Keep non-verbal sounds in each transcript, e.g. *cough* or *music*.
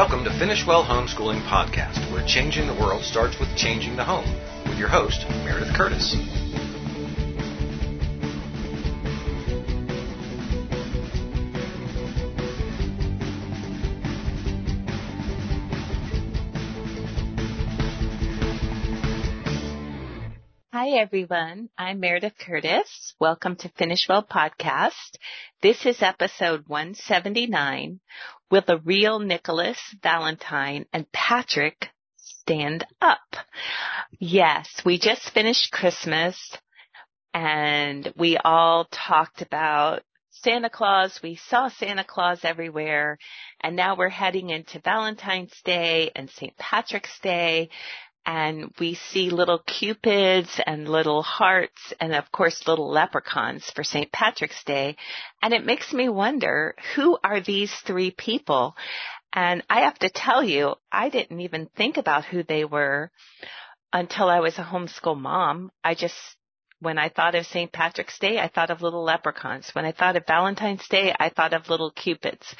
Welcome to Finish Well Homeschooling Podcast, where changing the world starts with changing the home, with your host, Meredith Curtis. Hi everyone. I'm Meredith Curtis. Welcome to Finish Well Podcast. This is episode 179. Will the real Nicholas Valentine and Patrick stand up? Yes, we just finished Christmas and we all talked about Santa Claus. We saw Santa Claus everywhere and now we're heading into Valentine's Day and St. Patrick's Day and we see little cupids and little hearts and of course little leprechauns for St. Patrick's Day. And it makes me wonder, who are these three people? And I have to tell you, I didn't even think about who they were until I was a homeschool mom. I just, when I thought of St. Patrick's Day, I thought of little leprechauns. When I thought of Valentine's Day, I thought of little cupids.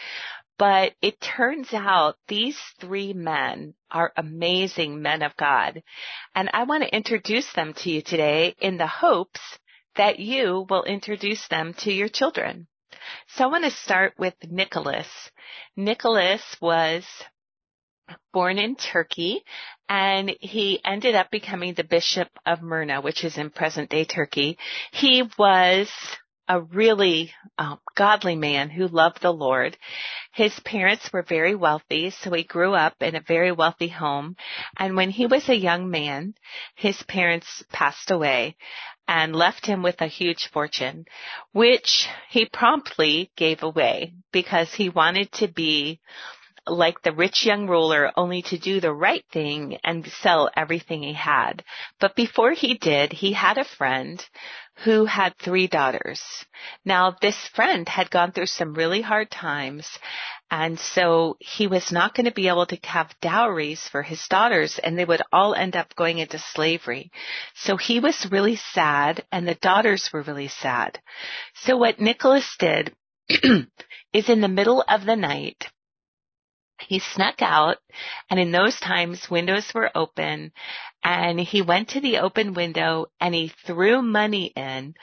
But it turns out these three men are amazing men of God. And I want to introduce them to you today in the hopes that you will introduce them to your children. So I want to start with Nicholas. Nicholas was born in Turkey and he ended up becoming the bishop of Myrna, which is in present day Turkey. He was a really um, godly man who loved the Lord. His parents were very wealthy, so he grew up in a very wealthy home. And when he was a young man, his parents passed away and left him with a huge fortune, which he promptly gave away because he wanted to be like the rich young ruler only to do the right thing and sell everything he had. But before he did, he had a friend who had three daughters. Now this friend had gone through some really hard times and so he was not going to be able to have dowries for his daughters and they would all end up going into slavery. So he was really sad and the daughters were really sad. So what Nicholas did *clears throat* is in the middle of the night, he snuck out and in those times windows were open and he went to the open window and he threw money in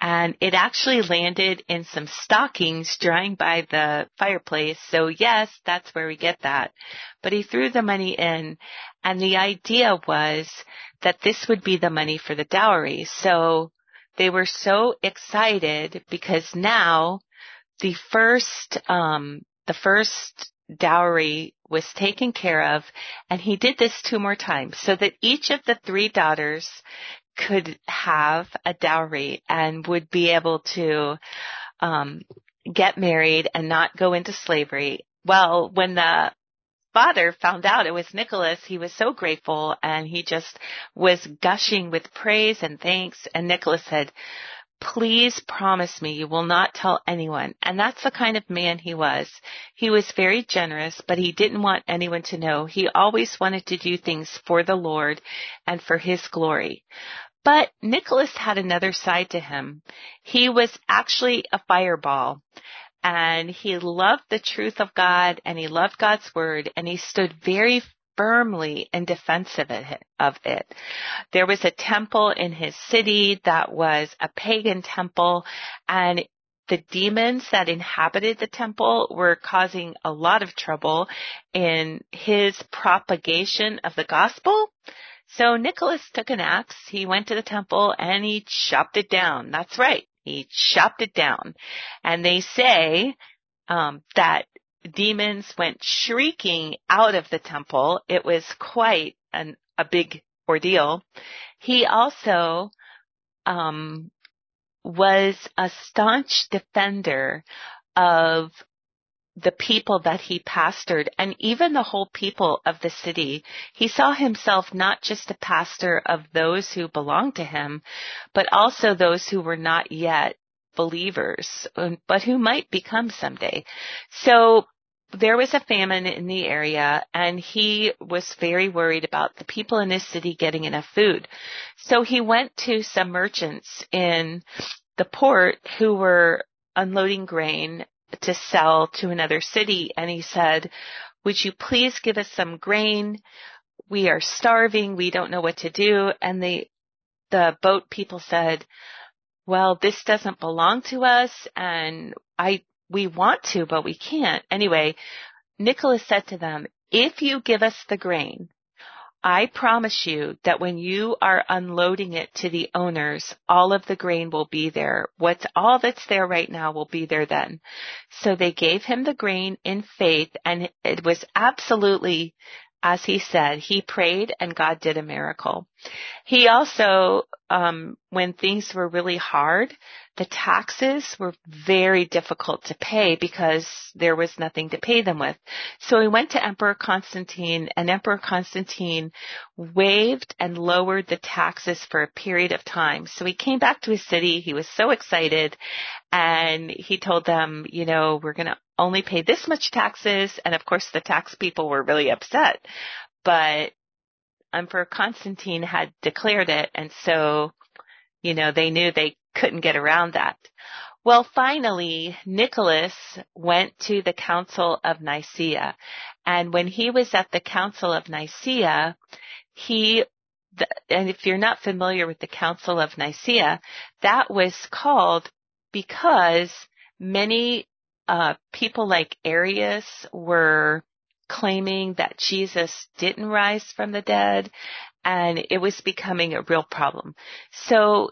and it actually landed in some stockings drying by the fireplace. So yes, that's where we get that. But he threw the money in and the idea was that this would be the money for the dowry. So they were so excited because now the first, um, the first dowry was taken care of and he did this two more times so that each of the three daughters could have a dowry and would be able to um, get married and not go into slavery. Well, when the father found out it was Nicholas, he was so grateful and he just was gushing with praise and thanks. And Nicholas said, please promise me you will not tell anyone. And that's the kind of man he was. He was very generous, but he didn't want anyone to know. He always wanted to do things for the Lord and for his glory. But Nicholas had another side to him. He was actually a fireball and he loved the truth of God and he loved God's word and he stood very firmly in defense of it. There was a temple in his city that was a pagan temple and the demons that inhabited the temple were causing a lot of trouble in his propagation of the gospel. So Nicholas took an axe, he went to the temple and he chopped it down. That's right. He chopped it down. And they say um, that demons went shrieking out of the temple. It was quite an, a big ordeal. He also um, was a staunch defender of the people that he pastored and even the whole people of the city. He saw himself not just a pastor of those who belonged to him, but also those who were not yet believers, um, but who might become someday. So there was a famine in the area and he was very worried about the people in his city getting enough food. So he went to some merchants in the port who were unloading grain to sell to another city and he said, would you please give us some grain? We are starving. We don't know what to do. And the, the boat people said, well, this doesn't belong to us and I, we want to, but we can't. Anyway, Nicholas said to them, if you give us the grain, I promise you that when you are unloading it to the owners, all of the grain will be there. What's all that's there right now will be there then. So they gave him the grain in faith and it was absolutely as he said, he prayed and God did a miracle. He also, um, when things were really hard, the taxes were very difficult to pay because there was nothing to pay them with. So he went to Emperor Constantine and Emperor Constantine waived and lowered the taxes for a period of time. So he came back to his city. He was so excited and he told them, you know, we're going to only pay this much taxes. And of course the tax people were really upset, but Emperor Constantine had declared it. And so, you know, they knew they couldn't get around that. Well, finally, Nicholas went to the Council of Nicaea. And when he was at the Council of Nicaea, he, and if you're not familiar with the Council of Nicaea, that was called because many uh, people like Arius were claiming that Jesus didn't rise from the dead and it was becoming a real problem. So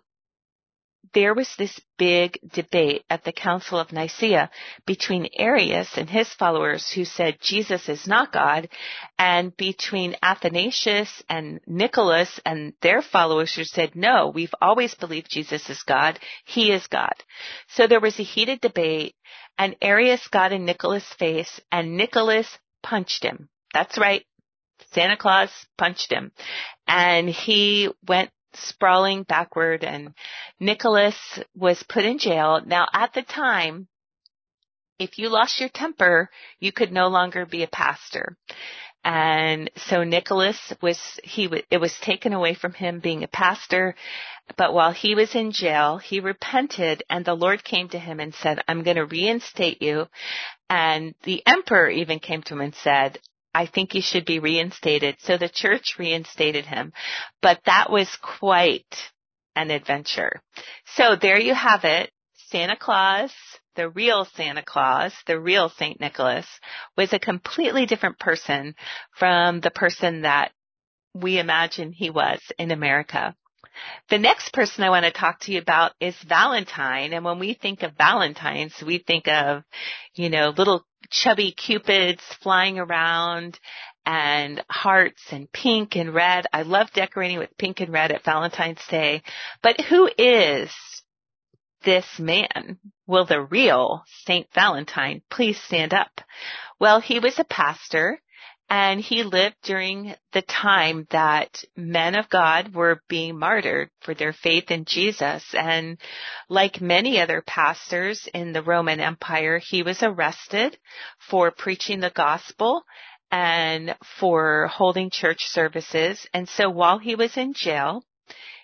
there was this big debate at the Council of Nicaea between Arius and his followers who said Jesus is not God and between Athanasius and Nicholas and their followers who said no, we've always believed Jesus is God. He is God. So there was a heated debate and Arius got in Nicholas' face and Nicholas punched him. That's right. Santa Claus punched him and he went sprawling backward and Nicholas was put in jail. Now at the time, if you lost your temper, you could no longer be a pastor. And so Nicholas was, he, it was taken away from him being a pastor. But while he was in jail, he repented and the Lord came to him and said, I'm going to reinstate you. And the emperor even came to him and said, I think he should be reinstated. So the church reinstated him. But that was quite an adventure. So there you have it. Santa Claus, the real Santa Claus, the real St. Nicholas, was a completely different person from the person that we imagine he was in America. The next person I want to talk to you about is Valentine. And when we think of Valentines, we think of, you know, little chubby cupids flying around and hearts and pink and red. I love decorating with pink and red at Valentine's Day. But who is this man? Will the real Saint Valentine please stand up? Well, he was a pastor and he lived during the time that men of God were being martyred for their faith in Jesus. And like many other pastors in the Roman Empire, he was arrested for preaching the gospel and for holding church services. And so while he was in jail,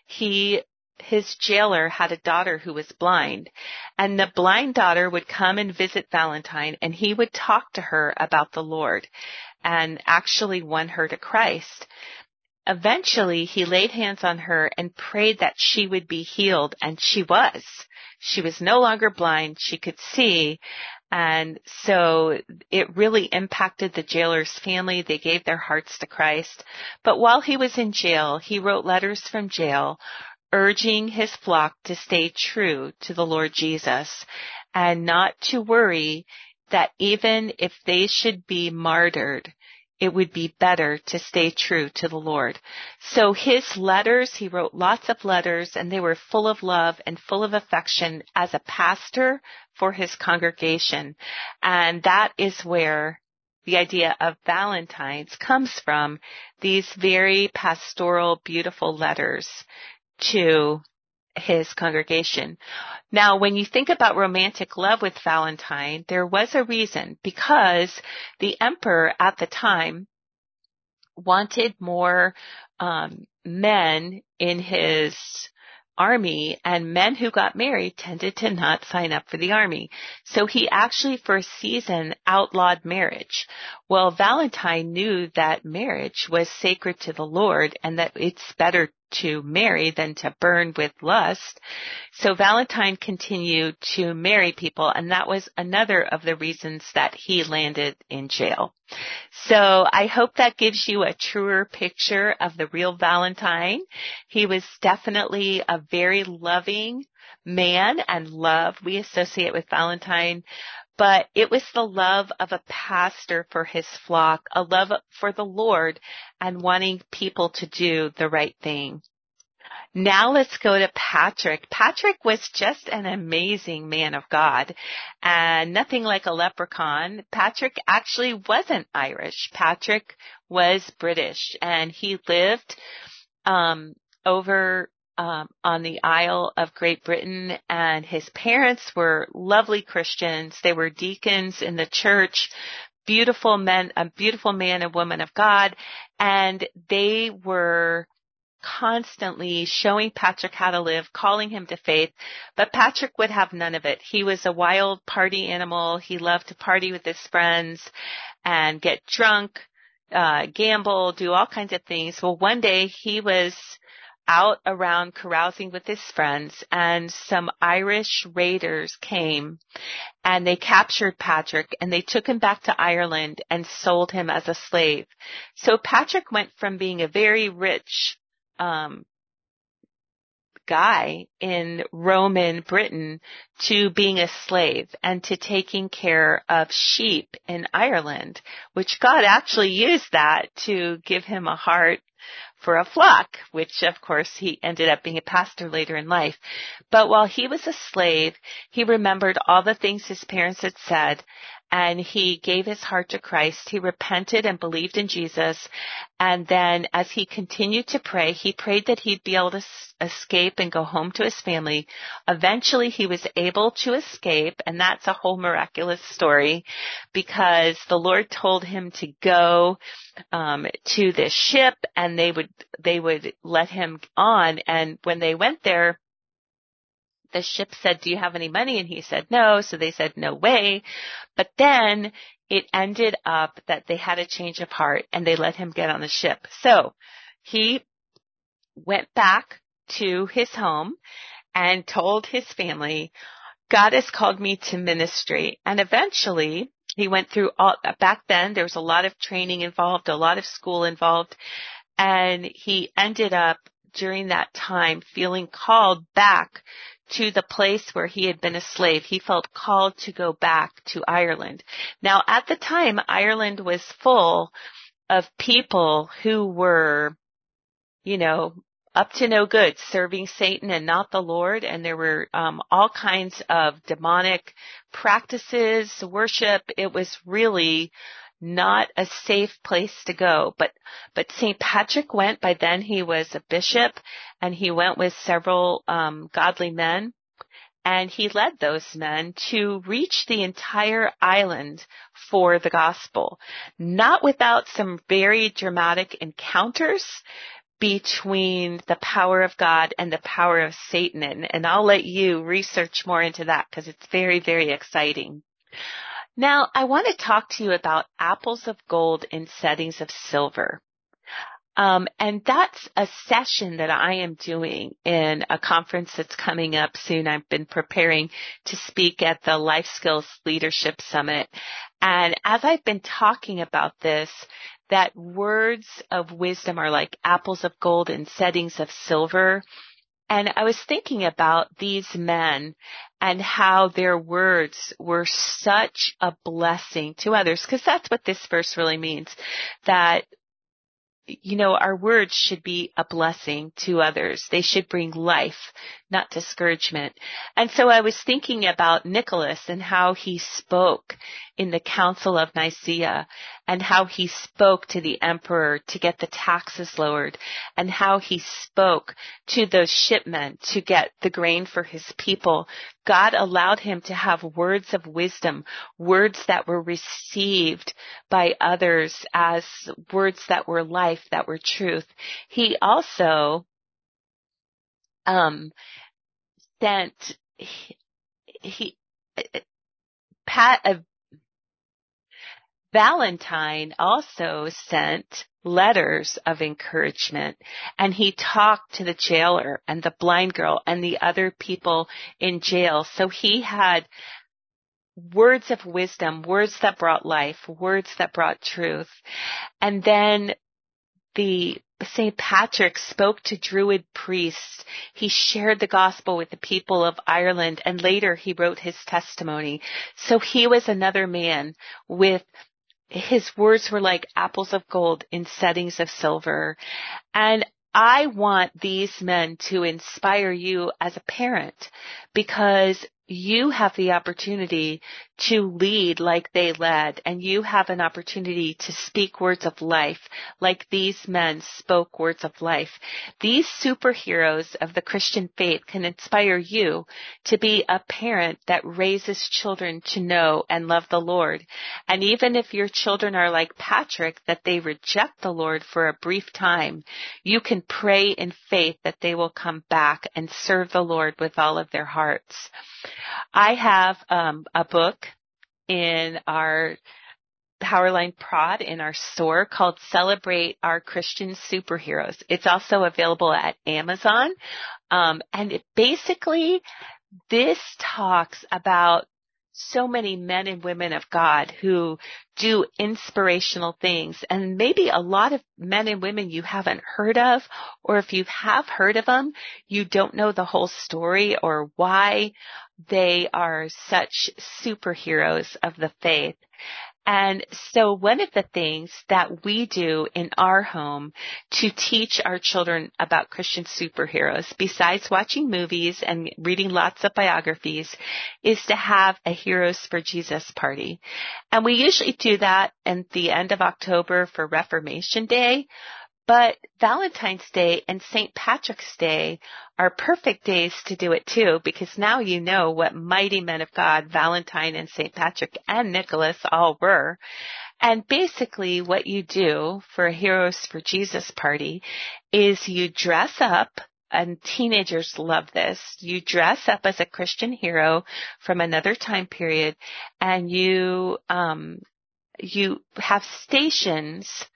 he his jailer had a daughter who was blind and the blind daughter would come and visit Valentine and he would talk to her about the Lord and actually won her to Christ. Eventually, he laid hands on her and prayed that she would be healed, and she was. She was no longer blind, she could see, and so it really impacted the jailer's family. They gave their hearts to Christ. But while he was in jail, he wrote letters from jail urging his flock to stay true to the Lord Jesus and not to worry that even if they should be martyred, it would be better to stay true to the Lord. So his letters, he wrote lots of letters and they were full of love and full of affection as a pastor for his congregation. And that is where the idea of Valentine's comes from, these very pastoral, beautiful letters to his congregation. Now, when you think about romantic love with Valentine, there was a reason because the emperor at the time wanted more um, men in his army and men who got married tended to not sign up for the army. So he actually for a season outlawed marriage. Well, Valentine knew that marriage was sacred to the Lord and that it's better to marry than to burn with lust. So Valentine continued to marry people and that was another of the reasons that he landed in jail. So I hope that gives you a truer picture of the real Valentine. He was definitely a very loving man and love we associate with Valentine but it was the love of a pastor for his flock, a love for the Lord and wanting people to do the right thing. Now let's go to Patrick. Patrick was just an amazing man of God and nothing like a leprechaun. Patrick actually wasn't Irish. Patrick was British and he lived um, over um, on the Isle of Great Britain, and his parents were lovely Christians. They were deacons in the church, beautiful men, a beautiful man and woman of God, and they were constantly showing Patrick how to live, calling him to faith, but Patrick would have none of it. He was a wild party animal. He loved to party with his friends and get drunk, uh, gamble, do all kinds of things. Well, one day he was out around carousing with his friends and some Irish raiders came and they captured Patrick and they took him back to Ireland and sold him as a slave. So Patrick went from being a very rich, um, guy in Roman Britain to being a slave and to taking care of sheep in Ireland, which God actually used that to give him a heart for a flock, which of course he ended up being a pastor later in life. But while he was a slave, he remembered all the things his parents had said and he gave his heart to Christ. He repented and believed in Jesus. And then as he continued to pray, he prayed that he'd be able to escape and go home to his family. Eventually he was able to escape and that's a whole miraculous story because the Lord told him to go um, to this ship and they would they would let him on and when they went there the ship said, do you have any money? And he said no. So they said, no way. But then it ended up that they had a change of heart and they let him get on the ship. So he went back to his home and told his family, God has called me to ministry. And eventually he went through all, back then there was a lot of training involved, a lot of school involved, and he ended up during that time feeling called back to the place where he had been a slave. He felt called to go back to Ireland. Now at the time, Ireland was full of people who were, you know, up to no good, serving Satan and not the Lord, and there were um, all kinds of demonic practices, worship. It was really not a safe place to go. But, but St. Patrick went, by then he was a bishop and he went with several, um, godly men and he led those men to reach the entire island for the gospel, not without some very dramatic encounters between the power of God and the power of Satan. And, and I'll let you research more into that because it's very, very exciting. Now, I want to talk to you about apples of gold in settings of silver. Um, and that's a session that I am doing in a conference that's coming up soon. I've been preparing to speak at the Life Skills Leadership Summit. And as I've been talking about this, that words of wisdom are like apples of gold in settings of silver. And I was thinking about these men and how their words were such a blessing to others, because that's what this verse really means, that you know, our words should be a blessing to others. They should bring life, not discouragement. And so I was thinking about Nicholas and how he spoke in the Council of Nicaea and how he spoke to the emperor to get the taxes lowered and how he spoke to those shipmen to get the grain for his people. God allowed him to have words of wisdom, words that were received by others as words that were life, that were truth. He also um, sent he, he Pat uh, Valentine also sent letters of encouragement and he talked to the jailer and the blind girl and the other people in jail. So he had words of wisdom, words that brought life, words that brought truth. And then the St. Patrick spoke to Druid priests. He shared the gospel with the people of Ireland and later he wrote his testimony. So he was another man with his words were like apples of gold in settings of silver. And I want these men to inspire you as a parent because you have the opportunity to lead like they led and you have an opportunity to speak words of life like these men spoke words of life. These superheroes of the Christian faith can inspire you to be a parent that raises children to know and love the Lord. And even if your children are like Patrick, that they reject the Lord for a brief time, you can pray in faith that they will come back and serve the Lord with all of their hearts. I have um, a book in our Powerline Prod in our store called Celebrate Our Christian Superheroes. It's also available at Amazon. Um, and it basically, this talks about so many men and women of God who do inspirational things and maybe a lot of men and women you haven't heard of or if you have heard of them, you don't know the whole story or why they are such superheroes of the faith. And so one of the things that we do in our home to teach our children about Christian superheroes, besides watching movies and reading lots of biographies, is to have a Heroes for Jesus party. And we usually do that at the end of October for Reformation Day. But Valentine's Day and St. Patrick's Day are perfect days to do it too because now you know what mighty men of God Valentine and St. Patrick and Nicholas all were. And basically what you do for a Heroes for Jesus party is you dress up and teenagers love this. You dress up as a Christian hero from another time period and you, um, you have stations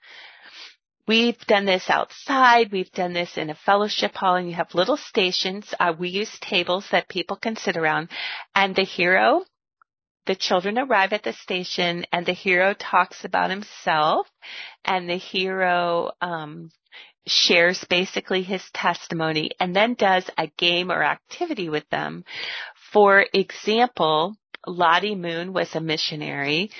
We've done this outside. We've done this in a fellowship hall and you have little stations. Uh, we use tables that people can sit around and the hero, the children arrive at the station and the hero talks about himself and the hero, um, shares basically his testimony and then does a game or activity with them. For example, Lottie Moon was a missionary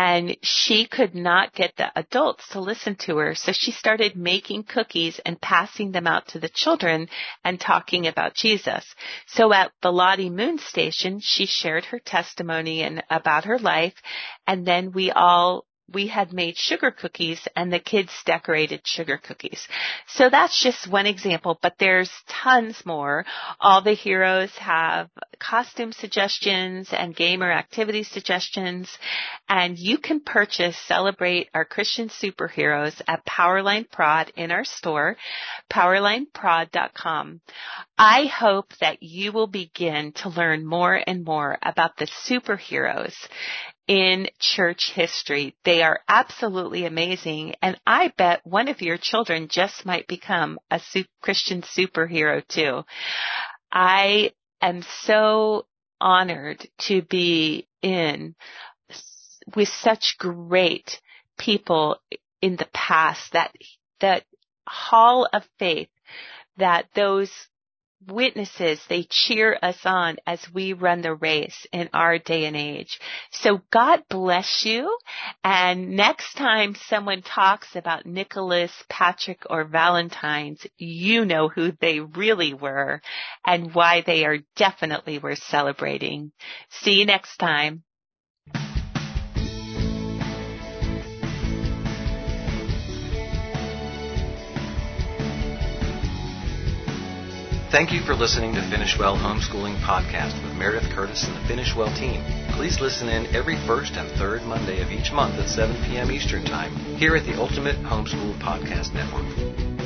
and she could not get the adults to listen to her. So she started making cookies and passing them out to the children and talking about Jesus. So at the Lottie Moon station, she shared her testimony and about her life. And then we all we had made sugar cookies and the kids decorated sugar cookies. So that's just one example, but there's tons more. All the heroes have costume suggestions and gamer activity suggestions and you can purchase Celebrate Our Christian Superheroes at Powerline Prod in our store, powerlineprod.com. I hope that you will begin to learn more and more about the superheroes in church history. They are absolutely amazing. And I bet one of your children just might become a Christian superhero too. I am so honored to be in with such great people in the past that, that hall of faith that those witnesses, they cheer us on as we run the race in our day and age. So God bless you. And next time someone talks about Nicholas, Patrick, or Valentine's, you know who they really were and why they are definitely worth celebrating. See you next time. Thank you for listening to Finish Well Homeschooling Podcast with Meredith Curtis and the Finish Well team. Please listen in every first and third Monday of each month at 7 p.m. Eastern Time here at the Ultimate Homeschool Podcast Network.